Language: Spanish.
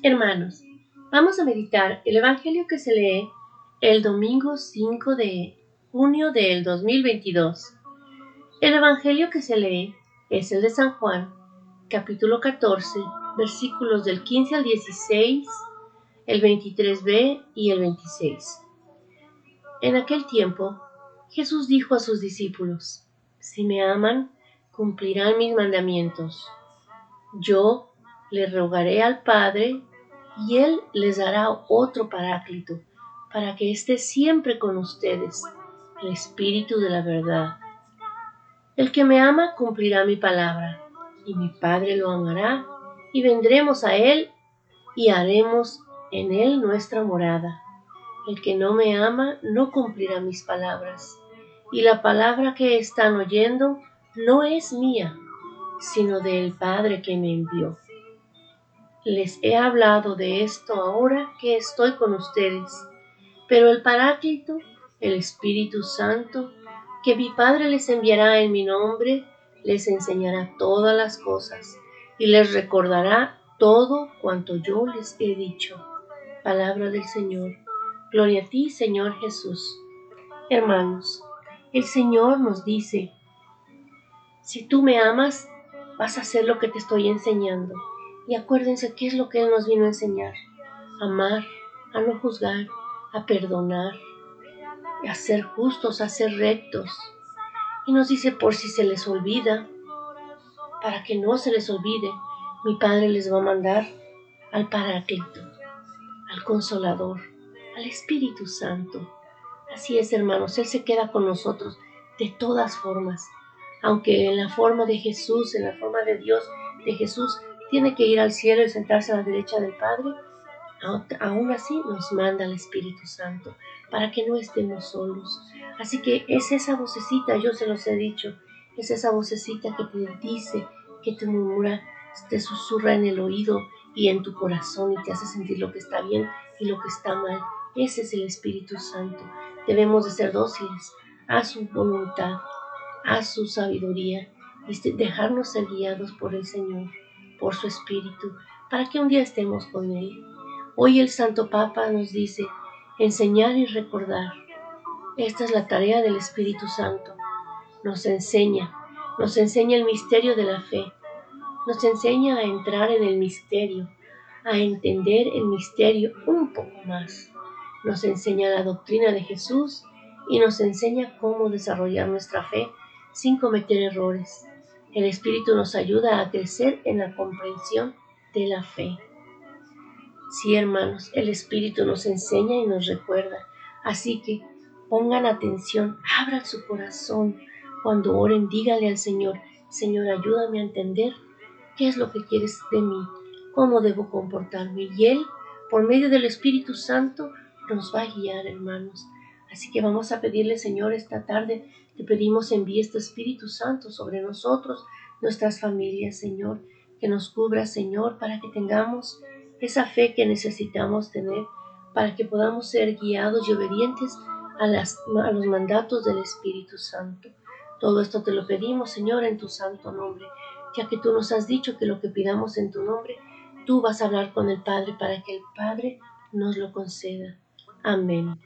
Hermanos, vamos a meditar el Evangelio que se lee el domingo 5 de junio del 2022. El Evangelio que se lee es el de San Juan, capítulo 14, versículos del 15 al 16, el 23b y el 26. En aquel tiempo, Jesús dijo a sus discípulos, Si me aman, cumplirán mis mandamientos. Yo le rogaré al Padre y Él les dará otro paráclito, para que esté siempre con ustedes, el Espíritu de la verdad. El que me ama cumplirá mi palabra, y mi Padre lo amará, y vendremos a Él y haremos en Él nuestra morada. El que no me ama no cumplirá mis palabras, y la palabra que están oyendo no es mía, sino del Padre que me envió. Les he hablado de esto ahora que estoy con ustedes, pero el Paráclito, el Espíritu Santo, que mi Padre les enviará en mi nombre, les enseñará todas las cosas y les recordará todo cuanto yo les he dicho. Palabra del Señor. Gloria a ti, Señor Jesús. Hermanos, el Señor nos dice, si tú me amas, vas a hacer lo que te estoy enseñando. Y acuérdense qué es lo que Él nos vino a enseñar. Amar, a no juzgar, a perdonar, a ser justos, a ser rectos. Y nos dice, por si se les olvida, para que no se les olvide, mi Padre les va a mandar al Paráclito, al Consolador, al Espíritu Santo. Así es, hermanos, Él se queda con nosotros de todas formas, aunque en la forma de Jesús, en la forma de Dios, de Jesús, tiene que ir al cielo y sentarse a la derecha del Padre, aún así nos manda el Espíritu Santo para que no estemos solos. Así que es esa vocecita, yo se los he dicho, es esa vocecita que te dice, que te murmura, te susurra en el oído y en tu corazón y te hace sentir lo que está bien y lo que está mal. Ese es el Espíritu Santo. Debemos de ser dóciles a su voluntad, a su sabiduría y dejarnos ser guiados por el Señor por su Espíritu, para que un día estemos con Él. Hoy el Santo Papa nos dice, enseñar y recordar. Esta es la tarea del Espíritu Santo. Nos enseña, nos enseña el misterio de la fe, nos enseña a entrar en el misterio, a entender el misterio un poco más. Nos enseña la doctrina de Jesús y nos enseña cómo desarrollar nuestra fe sin cometer errores. El Espíritu nos ayuda a crecer en la comprensión de la fe. Sí, hermanos, el Espíritu nos enseña y nos recuerda. Así que pongan atención, abran su corazón. Cuando oren, dígale al Señor, Señor, ayúdame a entender qué es lo que quieres de mí, cómo debo comportarme. Y Él, por medio del Espíritu Santo, nos va a guiar, hermanos. Así que vamos a pedirle, Señor, esta tarde te pedimos envíe este Espíritu Santo sobre nosotros, nuestras familias, Señor, que nos cubra, Señor, para que tengamos esa fe que necesitamos tener, para que podamos ser guiados y obedientes a, las, a los mandatos del Espíritu Santo. Todo esto te lo pedimos, Señor, en tu santo nombre, ya que tú nos has dicho que lo que pidamos en tu nombre, tú vas a hablar con el Padre para que el Padre nos lo conceda. Amén.